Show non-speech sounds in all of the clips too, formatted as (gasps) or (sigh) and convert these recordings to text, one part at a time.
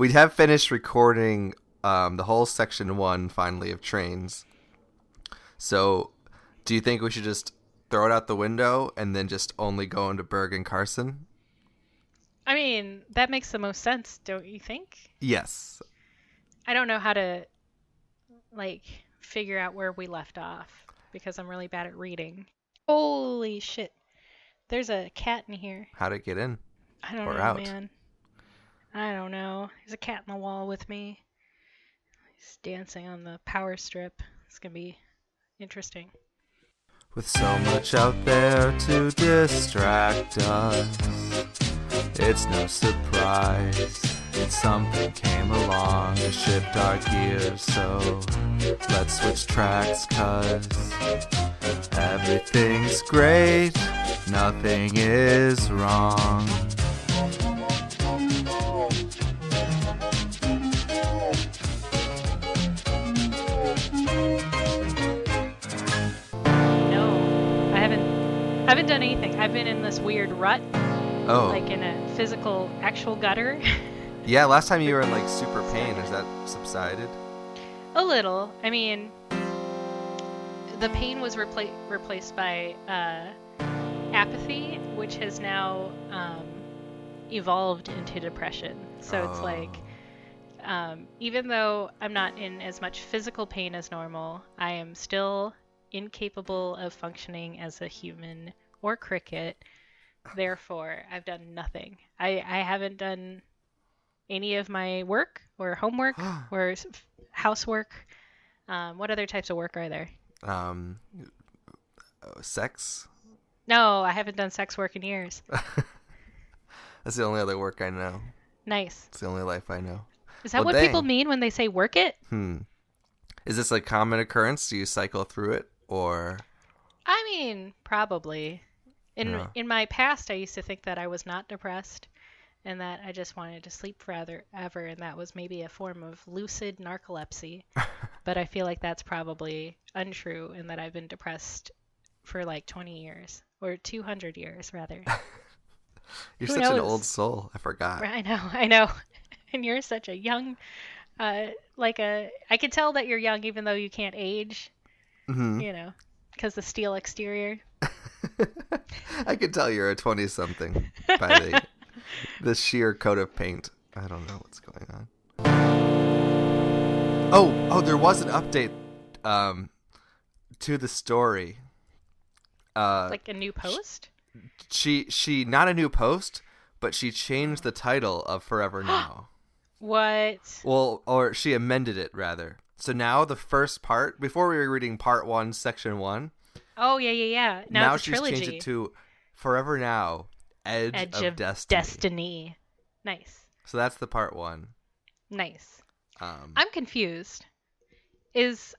we have finished recording um, the whole section one finally of trains. So, do you think we should just throw it out the window and then just only go into Berg and Carson? I mean, that makes the most sense, don't you think? Yes. I don't know how to like figure out where we left off because I'm really bad at reading. Holy shit. There's a cat in here. How'd it get in? I don't Or know, out. man. I don't know. There's a cat in the wall with me. He's dancing on the power strip. It's going to be interesting. With so much out there to distract us, it's no surprise that something came along to shift our gears. So let's switch tracks, cause everything's great, nothing is wrong. Haven't haven't done anything. I've been in this weird rut, Oh, like in a physical, actual gutter. (laughs) yeah, last time you were in like super pain, has that subsided? a little. I mean, the pain was repla- replaced by uh, apathy, which has now um, evolved into depression. So it's Oh. like, um, even though I'm not in as much physical pain as normal, I am still incapable of functioning as a human or cricket. Therefore, I've done nothing. I, I haven't done any of my work or homework (gasps) or housework. Um, what other types of work are there? um, sex? No, I haven't done sex work in years. (laughs) That's the only other work I know. Nice. It's the only life I know. Is that Well, what dang. people mean when they say work it? Hmm. Is this a common occurrence? Do you cycle through it, or I mean, probably. In Yeah. in my past, I used to think that I was not depressed, and that I just wanted to sleep forever, ever, and that was maybe a form of lucid narcolepsy. (laughs) but I feel like that's probably untrue, and that I've been depressed for like 20 years or 200 years rather. (laughs) you're Who such an knows? old soul? I forgot. I know, I know. (laughs) And you're such a young, uh, like a. I can tell that you're young even though you can't age. Hmm You know, because the steel exterior. (laughs) I can tell you're a twenty-something by the (laughs) the sheer coat of paint. I don't know what's going on. Oh, oh, there was an update um, to the story. Uh, Like a new post. she she not a new post, but she changed the title of Forever (gasps) Now. What? Well, or she amended it rather. So now the first part, before we were reading part one, section one, Oh yeah, yeah, yeah. Now, now she's trilogy. changed it to Forever Now, Edge, Edge of, of Destiny. Destiny. Nice, So that's the part one. nice. Um, I'm confused. Is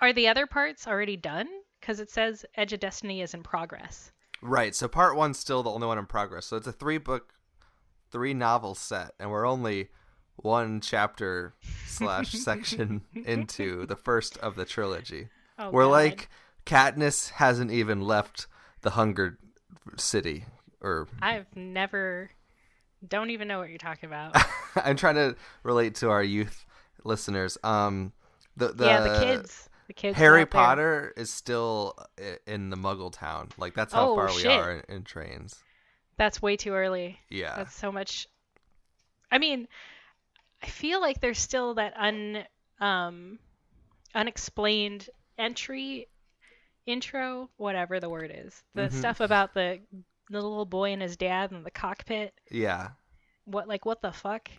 are the other parts already done? Because it says Edge of Destiny is in progress. right. So part one's still the only one in progress. So it's a three book, three novel set, and we're only one chapter slash (laughs) section into the first of the trilogy. Oh, We're God. like Katniss hasn't even left the Hunger City, or I've never. Don't even know what you're talking about. (laughs) I'm trying to relate to our youth listeners. Um, the the, yeah, the kids. The kids. Harry. Potter is still in the Muggle town. Like that's how Oh, far we are in, in trains. That's way too early. Yeah. That's so much. I mean, I feel like there's still that un um unexplained entry intro, whatever the word is. The Mhm. stuff about the the little boy and his dad in the cockpit. Yeah. What like what the fuck?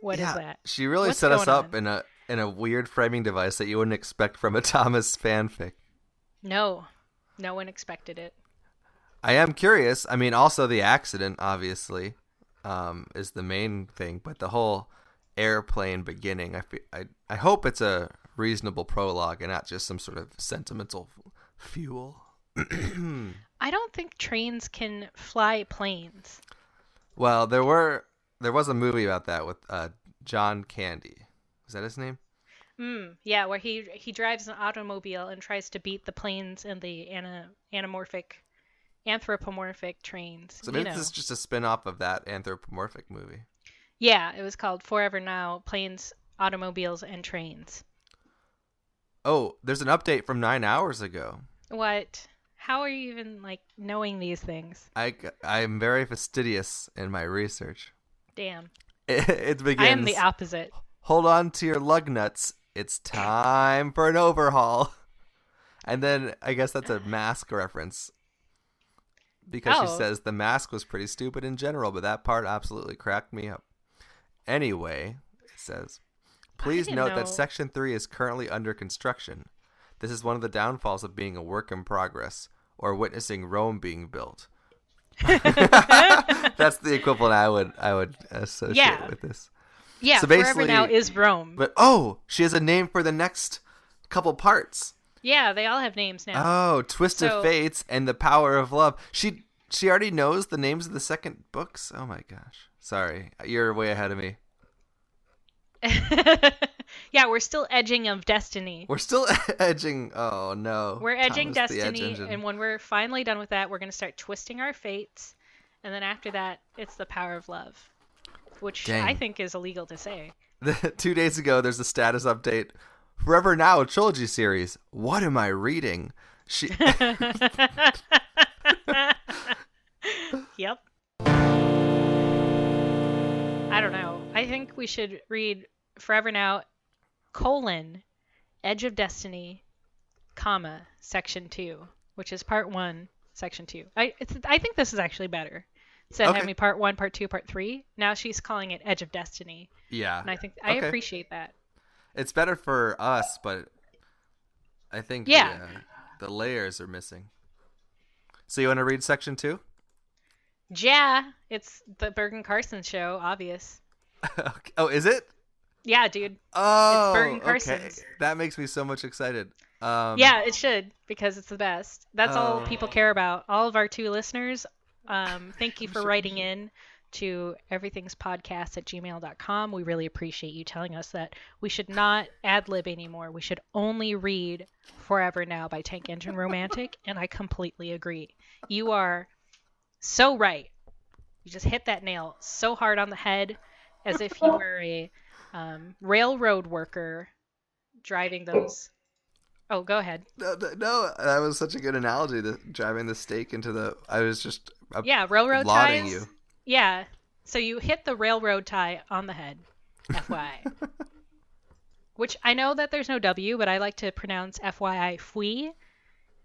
What is yeah. that? She really What's set us up on? in a in a weird framing device that you wouldn't expect from a (laughs) Thomas fanfic. No. No one expected it. I am curious. I mean, also the accident, obviously, um, is the main thing, but the whole airplane beginning, I, fe- I, I hope it's a reasonable prologue and not just some sort of sentimental f- fuel. (clears throat) I don't think trains can fly planes. well, there were there was a movie about that with uh, John Candy. Is that his name? Mm, yeah, where he he drives an automobile and tries to beat the planes and the ana, anamorphic, anthropomorphic trains. So you maybe know. this is just a spin off of that anthropomorphic movie. Yeah, it was called Forever Now Planes, Automobiles, and Trains. Oh, there's an update from nine hours ago. What? How are you even like knowing these things? I I'm very fastidious in my research. Damn. It, (laughs) it begins. I am the opposite. Hold on to your lug nuts. It's time for an overhaul. And then I guess that's a mask reference. Because she Oh. says the mask was pretty stupid in general, but that part absolutely cracked me up. Anyway, it says, please note know- that Section 3 is currently under construction. This is one of the downfalls of being a work in progress or witnessing Rome being built. (laughs) That's the equivalent I would I would associate Yeah. with this. Yeah, So Forever Now is Rome. But oh, she has a name for the next couple parts. yeah, they all have names now. Oh, Twist So- of Fates and the Power of Love. She she already knows the names of the second books. Oh my gosh. Sorry, you're way ahead of me. (laughs) yeah, we're still edging of destiny. We're still (laughs) edging. Oh no. We're edging Thomas the Edge destiny, and when we're finally done with that, we're going to start twisting our fates. And then after that, it's the power of love, which I think is illegal to say. (laughs) Two days ago, there's a status update. Forever Now trilogy series. What am I reading? She. (laughs) yep. I don't know. I think we should read Forever Now, colon, Edge of Destiny, comma, section two, which is part one, section two. I it's, I think this is actually better. Instead of Okay. having part one, part two, part three, now she's calling it Edge of Destiny, yeah. and I think I Okay. appreciate that. It's better for us, but I think Yeah. the, uh, the layers are missing. So you want to read section two? Yeah, it's the Bergen Carson show, obvious. (laughs) Okay. Oh, is it? Yeah, dude. Oh, Bergen okay. That makes me so much excited. Um, Yeah, it should because it's the best. That's all Oh. people care about. All of our two listeners, um, thank you for Sure, writing in to everythingspodcast at gmail.com. We really appreciate you telling us that we should not ad lib anymore. We should only read Forever Now by Tank Engine Romantic, and I completely agree. You are so right. You just hit that nail so hard on the head as if you were a um, railroad worker driving those. Oh, go ahead. No, no, that was such a good analogy. The driving the stake into the. I was just. uh, Yeah, railroad lauding ties. you. Yeah. So you hit the railroad tie on the head. FYI. (laughs) Which I know that there's no W, but I like to pronounce FYI fui.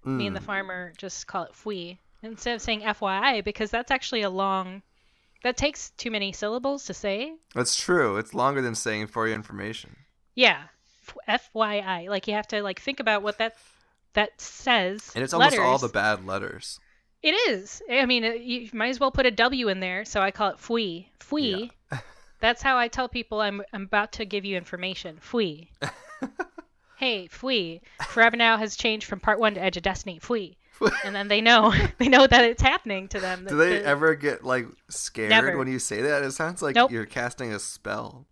Me and the Mm. farmer just call it fui instead of saying FYI because that's actually a long. That takes too many syllables to say. That's true. It's longer than saying for your information. Yeah. FYI. Like you have to like think about what that that says. And it's almost all the bad letters. It is. I mean, you might as well put a W in there, so I call it fui. Fui. (laughs) That's how I tell people I'm I'm about to give you information. Fui. (laughs) hey, fui. Forever Now has changed from part one to Edge of Destiny. Fui. (laughs) And then they know (laughs) they know that it's happening to them. Do they The- ever get like scared Never. when you say that? It sounds like Nope. you're casting a spell.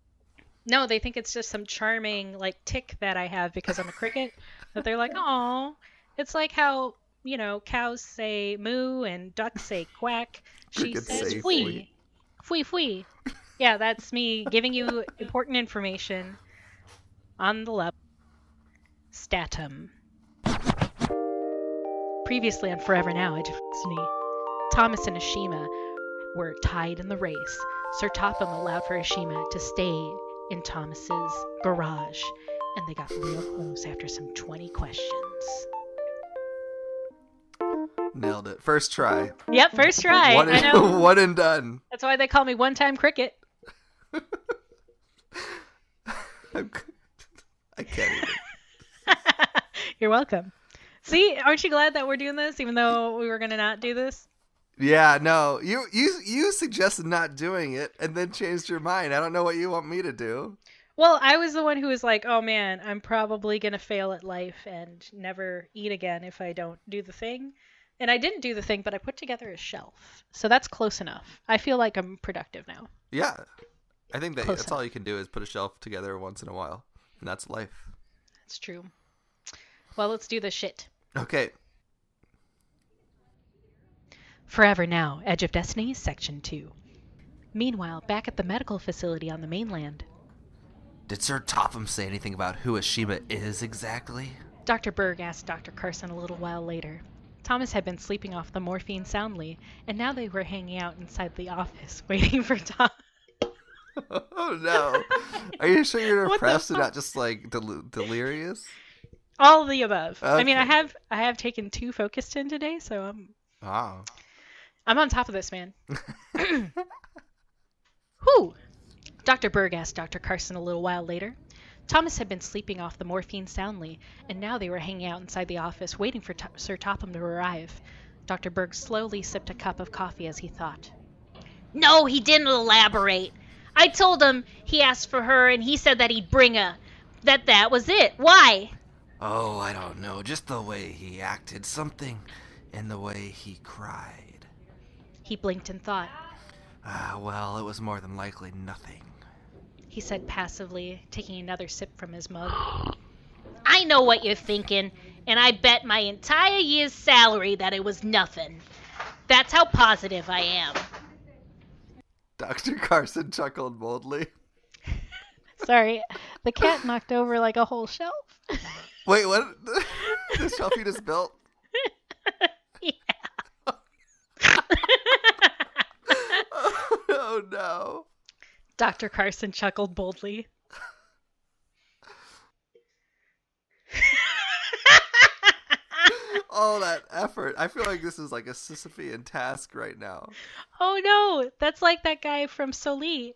No, they think it's just some charming like tick that I have because I'm a cricket. (laughs) that they're like, oh, it's like how you know cows say moo and ducks say quack. She Crickets says say fui, fui fui. Yeah, that's me giving you important information on the level. Statum. Previously on Forever Now, of Destiny, Thomas and Ashima were tied in the race. Sir Topham allowed for Ashima to stay in Thomas's garage, and they got real close after some 20 questions. Nailed it. First try. Yep, first (laughs) try. One I and, know. (laughs) one and done. That's why they call me one-time cricket. (laughs) I'm- I can't even. You're welcome. See, aren't you glad that we're doing this, even though we were gonna not do this? Yeah, no. You you you suggested not doing it and then changed your mind. I don't know what you want me to do. Well, I was the one who was like, "Oh man, I'm probably gonna fail at life and never eat again if I don't do the thing." And I didn't do the thing, but I put together a shelf, so that's close enough. I feel like I'm productive now. Yeah. I think that Close that's enough. all you can do is put a shelf together once in a while. And that's life. That's true. Well, let's do the shit. Okay. Forever Now, Edge of Destiny, Section 2. Meanwhile, back at the medical facility on the mainland, Did Sir Topham say anything about who Ashima is exactly? Dr. Berg asked Dr. Carson a little while later. Thomas had been sleeping off the morphine soundly, and now they were hanging out inside the office (laughs) waiting for Tom. (laughs) oh no! Are you sure you're (laughs) depressed and not just like del- delirious? All the above. I mean, I have I have taken two Focalin today, so I'm Wow. I'm on top of this, man. (laughs) (clears throat) Whew. Dr. Berg asked Dr. Carson a little while later. Thomas had been sleeping off the morphine soundly, and now they were hanging out inside the office waiting for To- Sir Topham to arrive. Dr. Berg slowly sipped a cup of coffee as he thought. No, he didn't elaborate. I told him he asked for her and he said that he'd bring her. That that was it. Why? Oh, I don't know. Just the way he acted, something in the way he cried. He blinked and thought. Ah, well, it was more than likely nothing. He said passively, taking another sip from his mug. I know what you're thinking, and I bet my entire year's salary that it was nothing. That's how positive I am. Dr. Carson chuckled boldly. (laughs) Sorry, the cat knocked over like a whole shelf. (laughs) Wait, what? (laughs) the shelf you just built? (laughs) oh no. Dr. Carson chuckled boldly. (laughs) All that effort. I feel like this is like a Sisyphean task right now. Oh no, that's like that guy from Soli.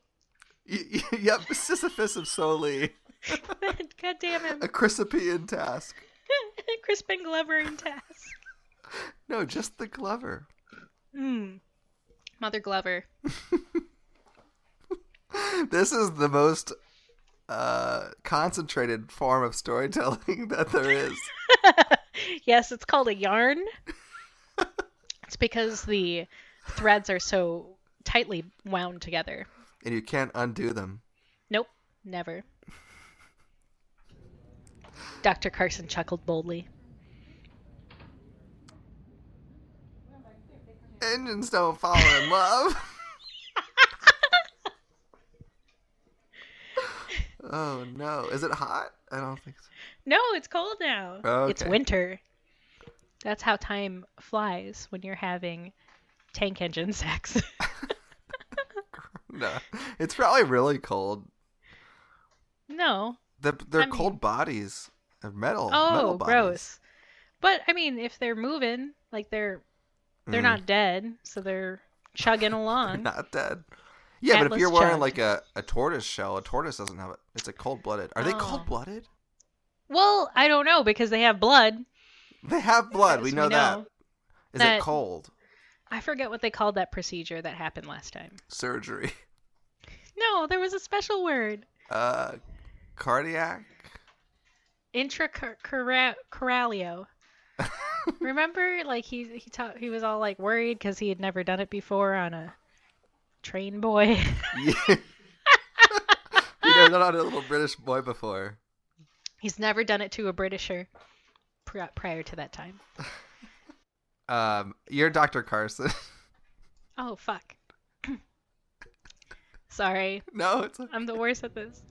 Y- y- yep, Sisyphus of Soli. (laughs) God damn him. A Chrysopean task. (laughs) Crispin Glover in task. (laughs) No, just the Glover. Hmm. Mother Glover. This is the most uh, concentrated form of storytelling that there is. yes, it's called a yarn. it's because the threads are so tightly wound together. And you can't undo them. Nope, never. Dr. Carson chuckled boldly. Engines don't fall in love. (laughs) oh no. Is it hot? I don't think so. No, it's cold now. It's winter. That's how time flies when you're having tank engine (laughs) sex. (laughs) No. It's probably really cold. no. The, they're I mean- cold bodies. They're metal. Oh, metal bodies. gross. But I mean, if they're moving, like they're they're Mm. not dead, so they're chugging (laughs) along. Not dead. Yeah, but if you're wearing chugged. like a, a tortoise shell, a tortoise doesn't have it. It's a cold blooded. Are they Oh. cold blooded? Well, I don't know because they have blood. They have blood. we Yes, know that. Is that- it cold? I forget what they called that procedure that happened last time. Surgery. (laughs) No, there was a special word. Uh, cardiac. Intracoralio. (laughs) Remember, like he he taught he was all like worried because he had never done it before on a train boy. Yeah. (laughs) you never done it on a little British boy before. He's never done it to a Britisher pri- prior to that time. (laughs) Um, you're Dr. Carson. Oh fuck. (clears throat) Sorry, no, it's I'm the worst at this.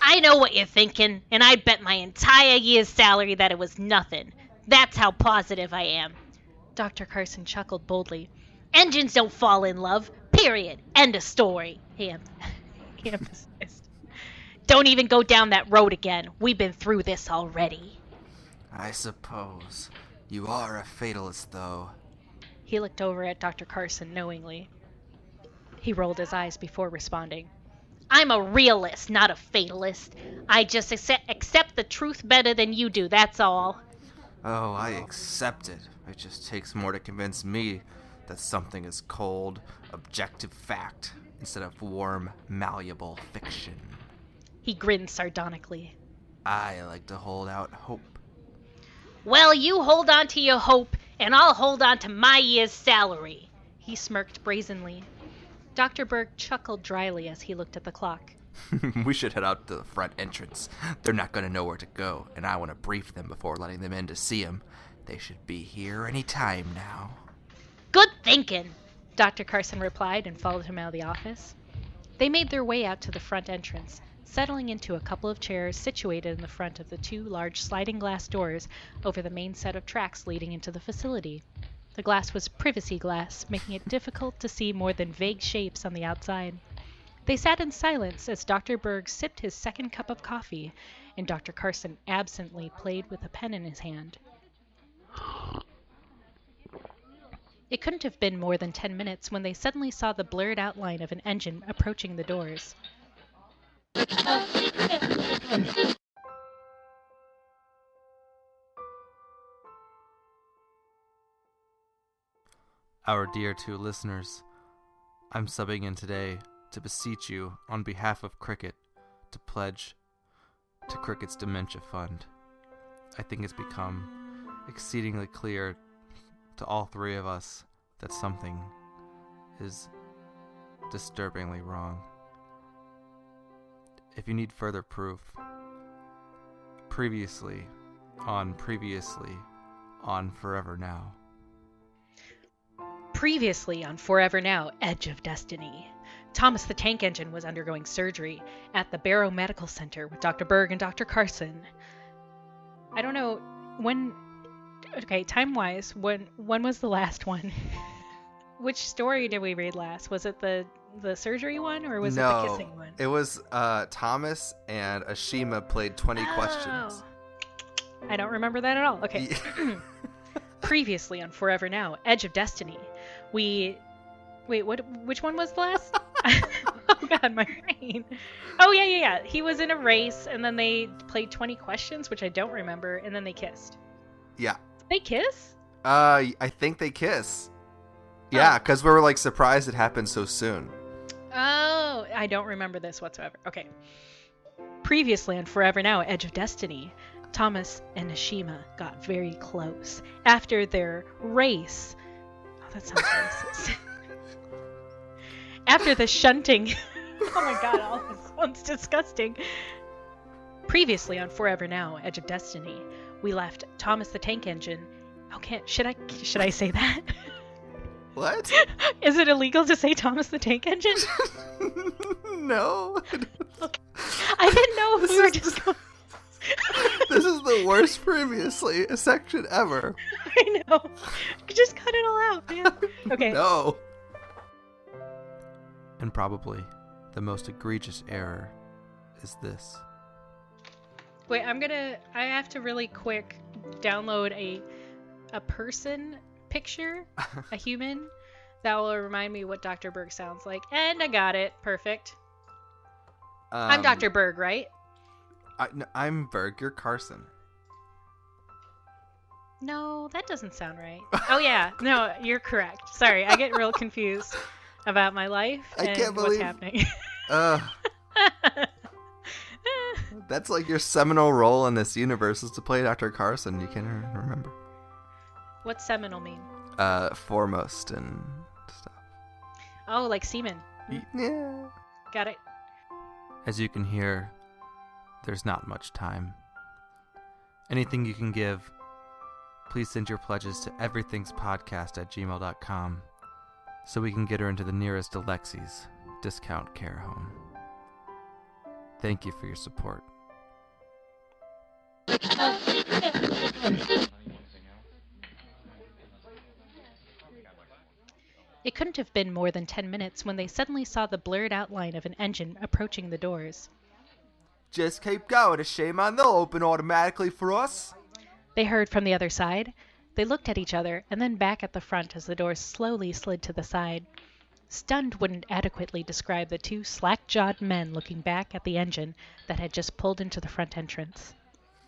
I know what you're thinking, and I bet my entire year's salary that it was nothing. That's how positive I am. Dr. Carson chuckled boldly. Engines don't fall in love. Period. End of story. He, em- he (laughs) emphasized. Don't even go down that road again. We've been through this already. I suppose you are a fatalist, though. He looked over at Dr. Carson knowingly. He rolled his eyes before responding. I'm a realist, not a fatalist. I just accept, accept the truth better than you do, that's all. Oh, I accept it. It just takes more to convince me that something is cold, objective fact instead of warm, malleable fiction. He grinned sardonically. I like to hold out hope. Well, you hold on to your hope, and I'll hold on to my year's salary. He smirked brazenly. Dr. Berg chuckled dryly as he looked at the clock. (laughs) we should head out to the front entrance. They're not going to know where to go, and I want to brief them before letting them in to see him. They should be here any time now. Good thinking. Dr. Carson replied and followed him out of the office. They made their way out to the front entrance, settling into a couple of chairs situated in the front of the two large sliding glass doors over the main set of tracks leading into the facility. The glass was privacy glass, making it difficult to see more than vague shapes on the outside. They sat in silence as Dr. Berg sipped his second cup of coffee and Dr. Carson absently played with a pen in his hand. It couldn't have been more than ten minutes when they suddenly saw the blurred outline of an engine approaching the doors. Our dear two listeners, I'm subbing in today to beseech you on behalf of Cricket to pledge to Cricket's Dementia Fund. I think it's become exceedingly clear to all three of us that something is disturbingly wrong. If you need further proof, previously on Previously on Forever Now. Previously on Forever Now Edge of Destiny. Thomas the Tank Engine was undergoing surgery at the Barrow Medical Center with Dr. Berg and Dr. Carson. I don't know when okay, time wise, when when was the last one? (laughs) Which story did we read last? Was it the the surgery one or was no, it the kissing one? It was uh, Thomas and Ashima played 20 Oh. questions. I don't remember that at all. Okay. (clears throat) Previously on Forever Now, Edge of Destiny, we wait. What? Which one was the last? (laughs) (laughs) oh God, my brain. Oh yeah, yeah, yeah. He was in a race, and then they played twenty questions, which I don't remember, and then they kissed. Yeah. They kiss? Uh, I think they kiss. Yeah, because we were like surprised it happened so soon. Oh, I don't remember this whatsoever. Okay. Previously on Forever Now, Edge of Destiny, Thomas and Nishima got very close after their race. That sounds racist. after the shunting. (laughs) oh my god, all this sounds disgusting. Previously on Forever Now, Edge of Destiny, we left Thomas the Tank Engine. Okay, should I should I say that? What? (laughs) Is it illegal to say Thomas the Tank Engine? (laughs) no. I didn't know if we were just going. (laughs) this is the worst previously section ever. (laughs) I know. Just cut it all out, man. (laughs) Okay. No. And probably the most egregious error is this. Wait, I'm gonna. I have to really quick download a a person picture, a human, that will remind me what Dr. Berg sounds like. And I got it. Perfect. I'm Um, Dr. Berg, right? I, no, I'm Berg. You're Carson. No, that doesn't sound right. Oh yeah, no, you're correct. Sorry, I get real confused (laughs) about my life I and can't what's happening. Uh, (laughs) that's like your seminal role in this universe is to play Dr. Carson. You can't even remember. What's seminal mean? Uh, foremost and stuff. Oh, like semen. Yeah. Got it. As you can hear, there's not much time. Anything you can give, please send your pledges to everythingspodcast at gmail.com so we can get her into the nearest Alexi's discount care home. Thank you for your support. It couldn't have been more than ten minutes when they suddenly saw the blurred outline of an engine approaching the doors. Just keep going, Ashima. They'll open automatically for us. They heard from the other side. They looked at each other and then back at the front as the doors slowly slid to the side. Stunned wouldn't adequately describe the two slack jawed men looking back at the engine that had just pulled into the front entrance.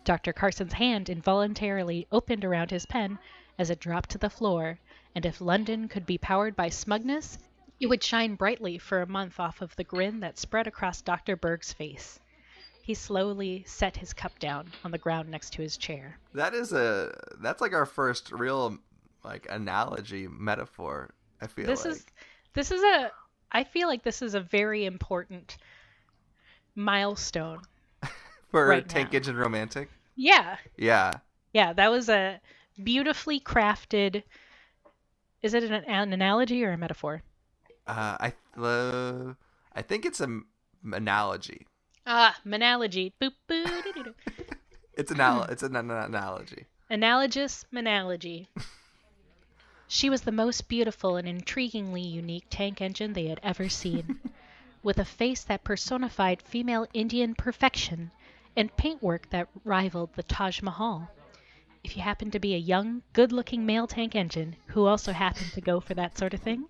Dr. Carson's hand involuntarily opened around his pen as it dropped to the floor, and if London could be powered by smugness, it would shine brightly for a month off of the grin that spread across Dr. Berg's face. He slowly set his cup down on the ground next to his chair. That is a that's like our first real like analogy metaphor. I feel this like. is this is a I feel like this is a very important milestone. (laughs) for right Tank now. Engine Romantic. Yeah. Yeah. Yeah, that was a beautifully crafted Is it an, an analogy or a metaphor? Uh, I uh, I think it's an analogy. Ah, manalogy. Boop boo. (laughs) It's an al- it's an, an analogy. Analogous manalogy. she was the most beautiful and intriguingly unique tank engine they had ever seen, (laughs) with a face that personified female Indian perfection and paintwork that rivaled the Taj Mahal. If you happen to be a young, good looking male tank engine who also happened to go for that sort of thing,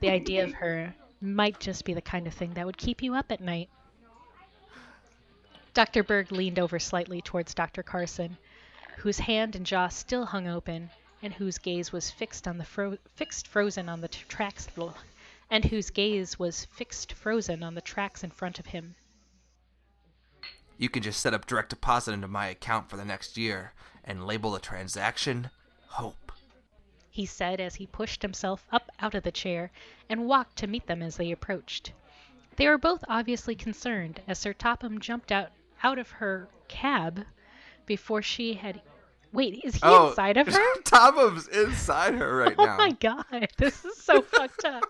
the idea of her might just be the kind of thing that would keep you up at night. Dr. Berg leaned over slightly towards Dr. Carson, whose hand and jaw still hung open, and whose gaze was fixed on the fro- fixed frozen on the t- tracks, and whose gaze was fixed frozen on the tracks in front of him. You can just set up direct deposit into my account for the next year and label the transaction Hope. He said as he pushed himself up out of the chair and walked to meet them as they approached. They were both obviously concerned as Sir Topham jumped out out of her cab before she had. Wait, is he inside of (laughs) her? Topham's inside her right (laughs) now. Oh my god, (laughs) this is so fucked up.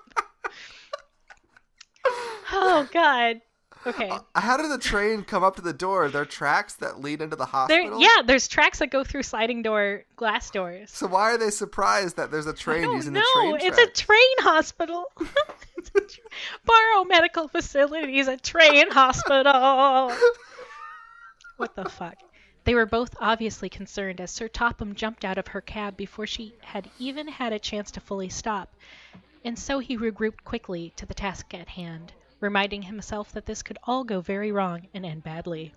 Oh god. Okay. Uh, How did the train come up to the door? There are there tracks that lead into the There, hospital? yeah, there's tracks that go through sliding door glass doors. So why are they surprised that there's a train using no, the train No, it's a train hospital. It's a tr- Barrow Medical facilities, a train hospital. What the fuck? They were both obviously concerned as Sir Topham jumped out of her cab before she had even had a chance to fully stop, and so he regrouped quickly to the task at hand, reminding himself that this could all go very wrong and end badly.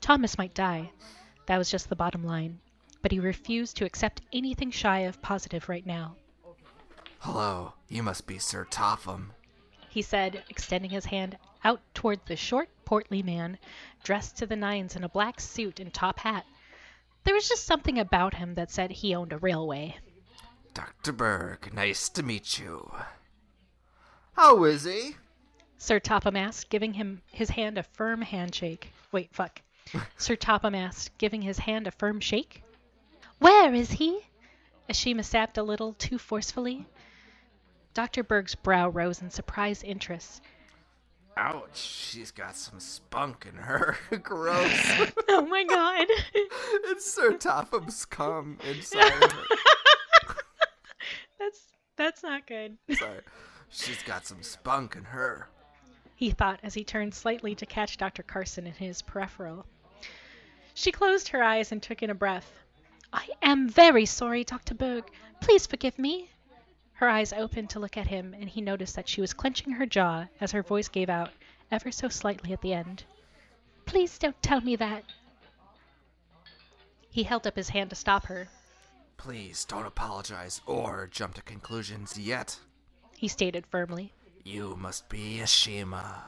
Thomas might die. That was just the bottom line. But he refused to accept anything shy of positive right now. Hello, you must be Sir Topham. he said, extending his hand out toward the short, portly man, dressed to the nines in a black suit and top hat. There was just something about him that said he owned a railway. Dr. Berg, nice to meet you. How is he? Sir Topham asked, giving him his hand a firm handshake. Wait, fuck. (laughs) Sir Topham asked, giving his hand a firm shake. Where is he? Ashima sapped a little too forcefully. Dr. Berg's brow rose in surprised interest. Ouch, she's got some spunk in her. (laughs) Gross. (laughs) Oh my god. (laughs) it's Sir Topham's cum inside of her. that's that's not good. Sorry. She's got some spunk in her. he thought as he turned slightly to catch Dr. Carson in his peripheral. She closed her eyes and took in a breath. I am very sorry, Dr. Berg. Please forgive me. Her eyes opened to look at him, and he noticed that she was clenching her jaw as her voice gave out, ever so slightly at the end. Please don't tell me that. He held up his hand to stop her. Please don't apologize or jump to conclusions yet. He stated firmly. You must be Ashima.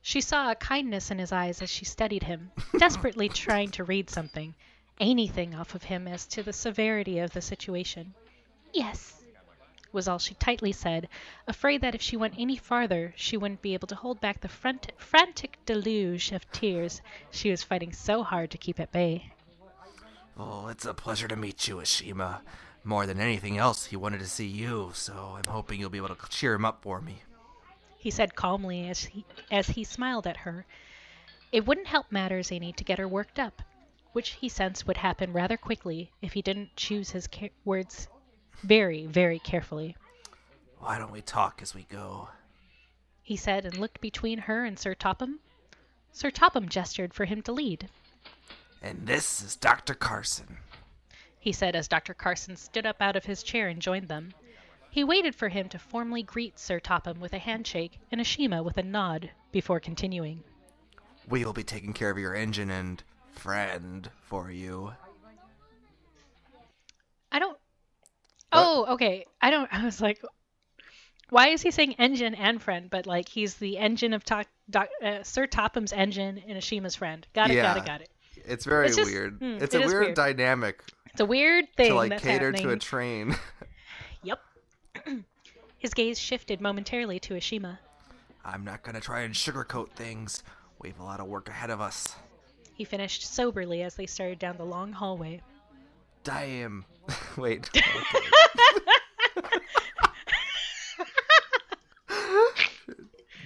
She saw a kindness in his eyes as she studied him, (laughs) desperately trying to read something, anything off of him as to the severity of the situation. Yes, was all she tightly said, afraid that if she went any farther she wouldn't be able to hold back the front- frantic deluge of tears she was fighting so hard to keep at bay. Oh, it's a pleasure to meet you, Ashima. More than anything else, he wanted to see you, so I'm hoping you'll be able to cheer him up for me. He said calmly as he, as he smiled at her. It wouldn't help matters any to get her worked up, which he sensed would happen rather quickly if he didn't choose his ca- words very, very carefully. Why don't we talk as we go? He said and looked between her and Sir Topham. Sir Topham gestured for him to lead. And this is Dr. Carson. He said as Dr. Carson stood up out of his chair and joined them. He waited for him to formally greet Sir Topham with a handshake and Ashima with a nod before continuing. We'll be taking care of your engine and friend for you. I don't. Oh, okay. I don't. (laughs) I was like, why is he saying engine and friend? But like, he's the engine of to- doc, uh, Sir Topham's engine and Ashima's friend. Got it. Got it. Got it. It's very It's just- weird. mm, it's it a is weird, weird. dynamic It's a weird thing to like that's cater happening. to a train. (laughs) Yep. (clears throat) His gaze shifted momentarily to Ashima. I'm not gonna try and sugarcoat things. We have a lot of work ahead of us. He finished soberly as they started down the long hallway damn. (laughs) Wait. (laughs)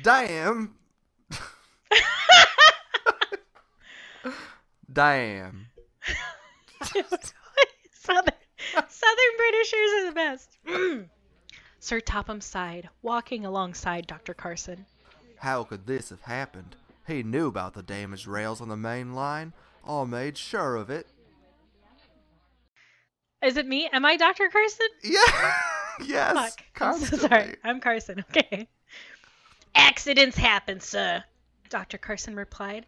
damn. damn. (laughs) Southern, Southern Britishers are the best. (clears throat) Sir Topham sighed, walking alongside Dr. Carson. How could this have happened? He knew about the damaged rails on the main line. All made sure of it. Is it me? Am I Dr. Carson? Yeah. (laughs) yes. Fuck. I'm so sorry. I'm Carson. Okay. Accidents happen, sir. Dr. Carson replied.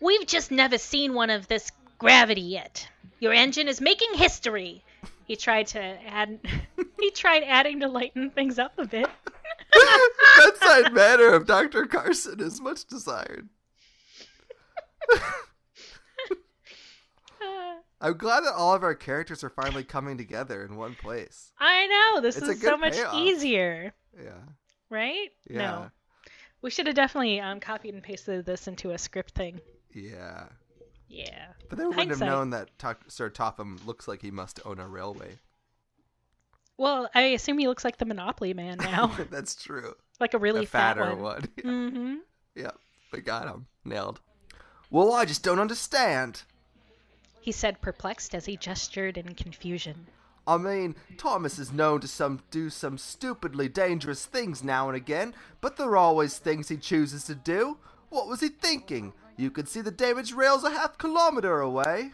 We've just never seen one of this gravity yet. Your engine is making history. He tried to add. (laughs) he tried adding to lighten things up a bit. (laughs) Bedside manner of Dr. Carson is much desired. I'm glad that all of our characters are finally coming together in one place. I know this It's is so much payoff. easier, Yeah. right? Yeah. No, we should have definitely um, copied and pasted this into a script thing. Yeah. Yeah. But they wouldn't have known that Sir Topham looks like he must own a railway. Well, I assume he looks like the Monopoly man (laughs) now, (laughs) That's true. like a really a fat fatter one. one. (laughs) Mm-hmm. Yep. We got him. Nailed. Well, I just don't understand. He said, perplexed as he gestured in confusion. I mean, Thomas is known to some do some stupidly dangerous things now and again, but they're always things he chooses to do. What was he thinking? You could see the damaged rails a half kilometer away.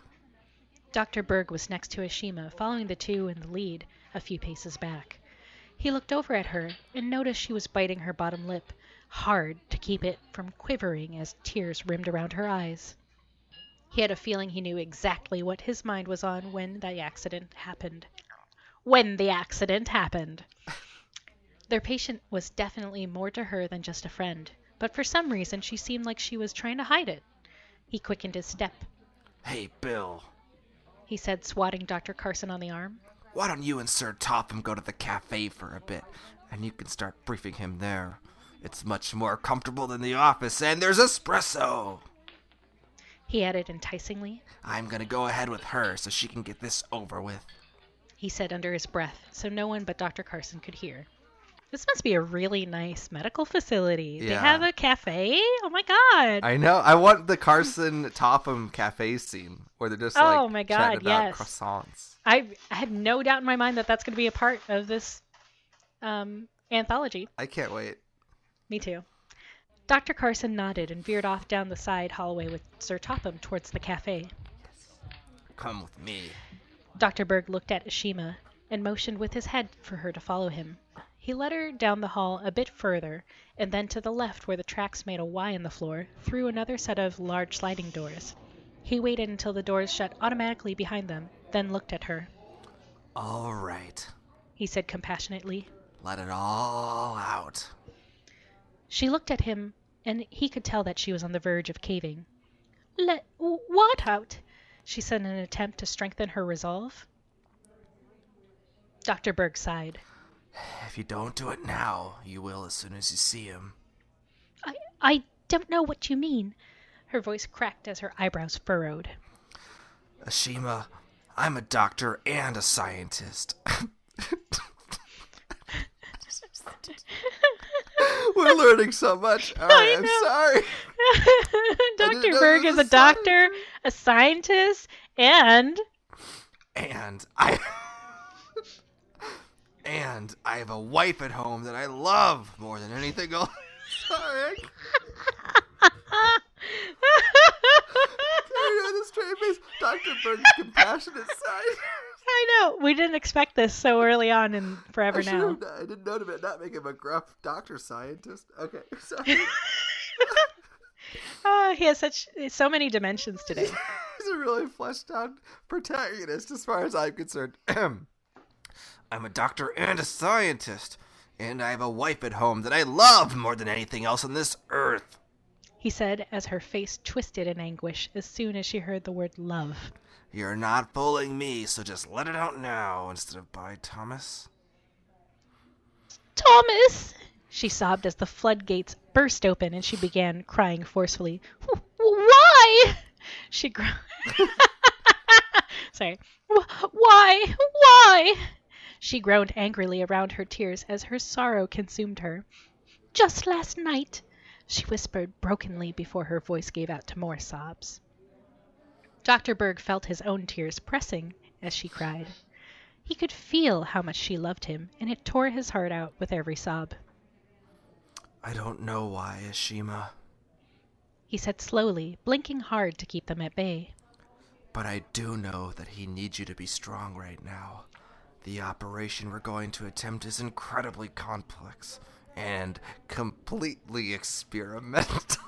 Dr. Berg was next to Ashima, following the two in the lead, a few paces back. He looked over at her and noticed she was biting her bottom lip, hard to keep it from quivering as tears rimmed around her eyes. He had a feeling he knew exactly what his mind was on when the accident happened. When the accident happened. Their patient was definitely more to her than just a friend, but for some reason she seemed like she was trying to hide it. He quickened his step. Hey, Bill, He said, swatting Dr. Carson on the arm. why don't you and Sir Topham go to the cafe for a bit, and you can start briefing him there. It's much more comfortable than the office, and there's espresso. He added enticingly. I'm gonna go ahead with her so she can get this over with. He said under his breath, so no one but Dr. Carson could hear. This must be a really nice medical facility. They have a cafe? Oh my god. I know. I want the Carson Topham cafe scene where they're just like Oh my God, yes. croissants. I, I had no doubt in my mind that that's going to be a part of this um, anthology. I can't wait. Me too. Dr. Carson nodded and veered off down the side hallway with Sir Topham towards the cafe. Come with me. Dr. Berg looked at Ashima and motioned with his head for her to follow him. He led her down the hall a bit further, and then to the left where the tracks made a Y in the floor, through another set of large sliding doors. He waited until the doors shut automatically behind them, then looked at her. All right. He said compassionately. Let it all out. She looked at him, and he could tell that she was on the verge of caving. "Let what out? She said in an attempt to strengthen her resolve. Dr. Berg sighed. If you don't do it now, you will as soon as you see him. I, I don't know what you mean. Her voice cracked as her eyebrows furrowed. Ashima, I'm a doctor and a scientist. (laughs) (laughs) (laughs) We're learning so much. (laughs) All right, I'm sorry. (laughs) Dr. Berg is a a doctor, a scientist, and And I. and I have a wife at home that I love more than anything else. sorry. I can't this straight face. Dr. Berg's compassionate side. I know we didn't expect this so early on in Forever I, Now. have, I didn't know to not make him a gruff doctor scientist. Okay, (laughs) sorry. (laughs) Oh, he has such so many dimensions today. (laughs) He's a really fleshed out protagonist as far as I'm concerned. (clears throat) I'm a doctor and a scientist, and I have a wife at home that I love more than anything else on this earth. He said as her face twisted in anguish as soon as she heard the word love. You're not fooling me, so just let it out now instead of by Thomas. Thomas! She sobbed as the floodgates burst open and she began crying forcefully. Why? She groaned. (laughs) Sorry. Why? Why? She groaned angrily around her tears as her sorrow consumed her. Just last night, she whispered brokenly before her voice gave out to more sobs. Dr. Berg felt his own tears pressing as she cried. He could feel how much she loved him, and it tore his heart out with every sob. I don't know why, Ashima, He said slowly, blinking hard to keep them at bay. but I do know that he needs you to be strong right now. The operation we're going to attempt is incredibly complex and completely experimental. (laughs)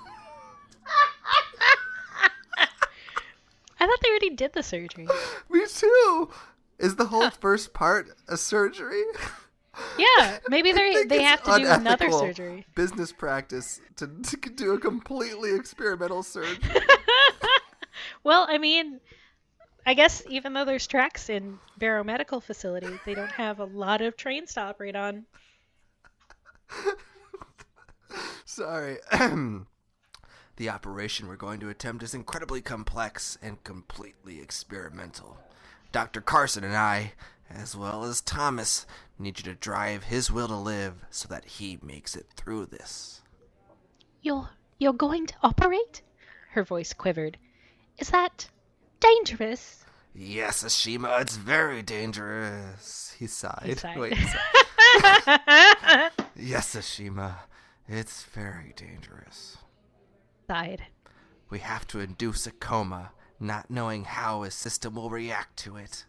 I thought they already did the surgery. Me too. Is the whole first part a surgery? Yeah, maybe they (laughs) they have to do another surgery. Business practice to, to (laughs) do a completely experimental surgery. Well, I mean, I guess even though there's tracks in Barrow Medical Facility, they don't have a lot of trains to operate on. (laughs) Sorry. (clears throat) the operation we're going to attempt is incredibly complex and completely experimental. Dr. Carson and I, as well as Thomas, need you to drive his will to live so that he makes it through this. You're you're going to operate? Her voice quivered. Is that dangerous? Yes, Ashima, it's very dangerous. He sighed. He sighed. Wait, (laughs) yes, Ashima, it's very dangerous. Sighed. We have to induce a coma, not knowing how his system will react to it.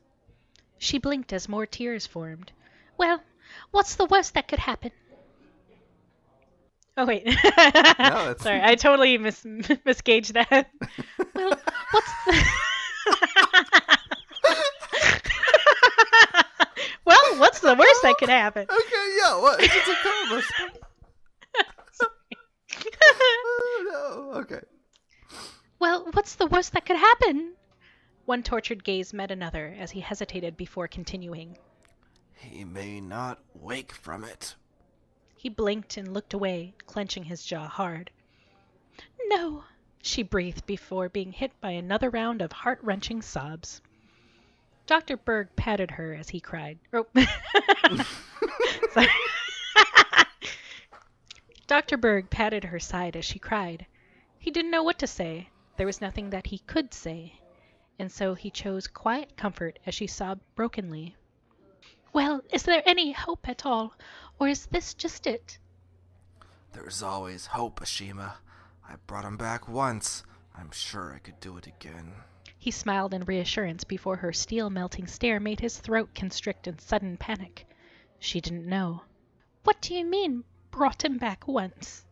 She blinked as more tears formed. Well, what's the worst that could happen? Oh wait. (laughs) it's- Sorry, I totally mis misgauged that. (laughs) well, what's the (laughs) what's the worst that could oh, happen? Okay, yeah, what? It's just a coma. (laughs) oh, no. Okay. Well, what's the worst that could happen? One tortured gaze met another as he hesitated before continuing. He may not wake from it. He blinked and looked away, clenching his jaw hard. No, she breathed before being hit by another round of heart wrenching sobs. Dr. Berg patted her as he cried. Oh. (laughs) Dr. Berg patted her side as she cried. He didn't know what to say. There was nothing that he could say. And so he chose quiet comfort as she sobbed brokenly. Well, is there any hope at all? Or is this just it? There's always hope, Ashima. I brought him back once. I'm sure I could do it again. He smiled in reassurance before her steel melting stare made his throat constrict in sudden panic. She didn't know. What do you mean, brought him back once?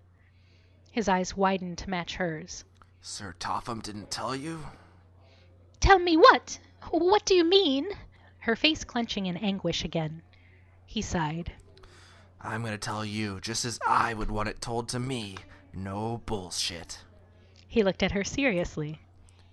His eyes widened to match hers. Sir Topham didn't tell you? Tell me what? What do you mean? Her face clenching in anguish again. He sighed. I'm gonna tell you just as I would want it told to me. No bullshit. He looked at her seriously.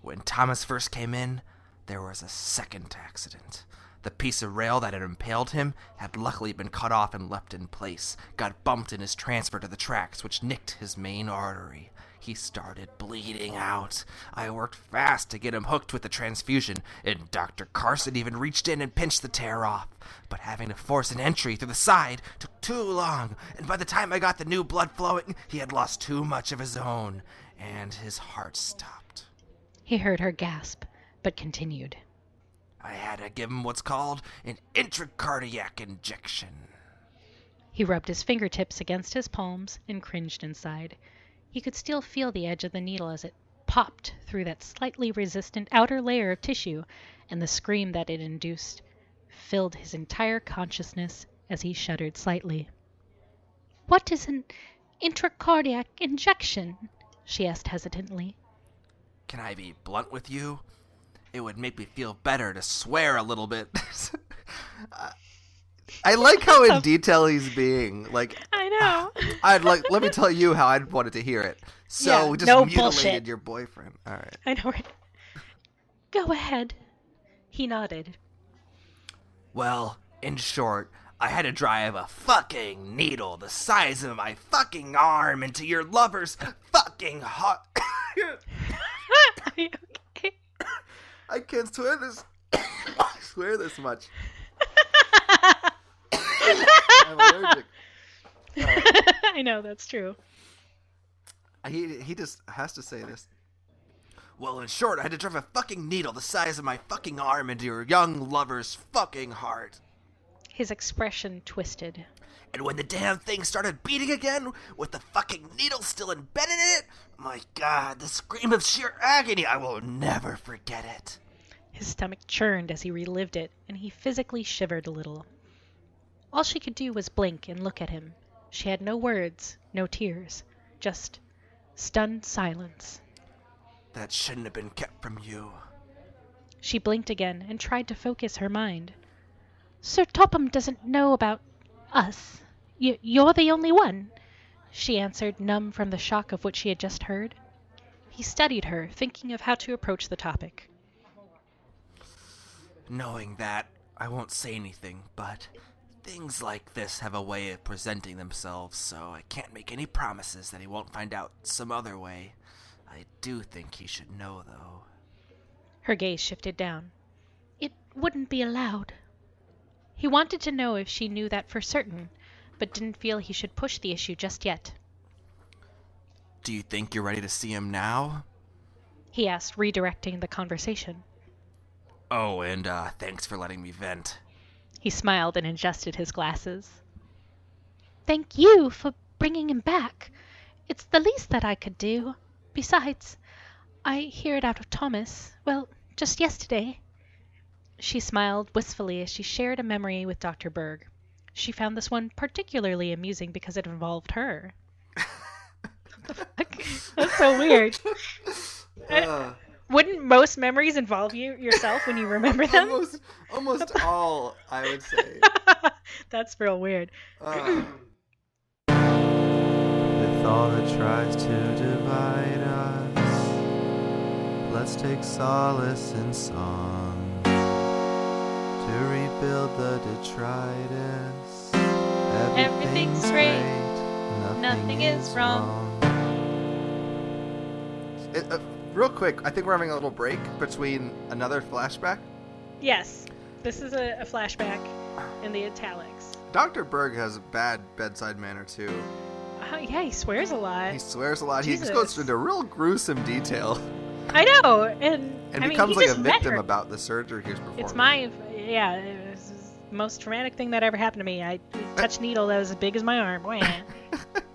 When Thomas first came in, there was a second accident. The piece of rail that had impaled him had luckily been cut off and left in place, got bumped in his transfer to the tracks, which nicked his main artery. He started bleeding out. I worked fast to get him hooked with the transfusion, and Dr. Carson even reached in and pinched the tear off. But having to force an entry through the side took too long, and by the time I got the new blood flowing, he had lost too much of his own, and his heart stopped. He heard her gasp, but continued. I had to give him what's called an intracardiac injection. He rubbed his fingertips against his palms and cringed inside. He could still feel the edge of the needle as it popped through that slightly resistant outer layer of tissue, and the scream that it induced filled his entire consciousness as he shuddered slightly. What is an intracardiac injection? she asked hesitantly. Can I be blunt with you? It would make me feel better to swear a little bit. (laughs) I- I like how in (laughs) detail he's being. Like, I know. (sighs) I'd like. Let me tell you how I'd wanted to hear it. So Yeah, we just no mutilated bullshit. your boyfriend. All right. I know, right? Go ahead. He nodded. Well, in short, I had to drive a fucking needle the size of my fucking arm into your lover's fucking heart. (laughs) Are you okay? (laughs) I can't swear this. (coughs) I swear this much. I'm allergic. (laughs) I know that's true. He he just has to say this. Well, in short, I had to drive a fucking needle the size of my fucking arm into your young lover's fucking heart. His expression twisted. And when the damn thing started beating again, with the fucking needle still embedded in it, my god, the scream of sheer agony, I will never forget it. His stomach churned as he relived it, and he physically shivered a little. All she could do was blink and look at him. She had no words, no tears, just stunned silence. That shouldn't have been kept from you. She blinked again and tried to focus her mind. Sir Topham doesn't know about us. You're the only one, she answered, numb from the shock of what she had just heard. He studied her, thinking of how to approach the topic. Knowing that, I won't say anything, but things like this have a way of presenting themselves, so I can't make any promises that he won't find out some other way. I do think he should know, though. Her gaze shifted down. It wouldn't be allowed. He wanted to know if she knew that for certain, but didn't feel he should push the issue just yet. Do you think you're ready to see him now? He asked, redirecting the conversation. Oh, and uh, thanks for letting me vent. He smiled and adjusted his glasses. Thank you for bringing him back. It's the least that I could do. Besides, I hear it out of Thomas. Well, just yesterday. She smiled wistfully as she shared a memory with Dr. Berg. She found this one particularly amusing because it involved her. What the fuck? That's so weird. (laughs) Uh, Wouldn't most memories involve you yourself when you remember them? almost, almost (laughs) all, I would say. (laughs) That's real weird. Uh, (clears throat) with all that tries to divide us, let's take solace in song to rebuild the detritus. Everything's great. Nothing, Nothing is wrong. It, uh, real quick, I think we're having a little break between another flashback. Yes, this is a, a flashback in the italics. Dr. Berg has a bad bedside manner too. Oh, yeah, he swears a lot. He swears a lot. He just goes into real gruesome detail I know, and, and I becomes mean, he like a victim about the surgery he's performing. It's my, yeah, it was the most traumatic thing that ever happened to me. I touched needle that was as big as my arm. (laughs)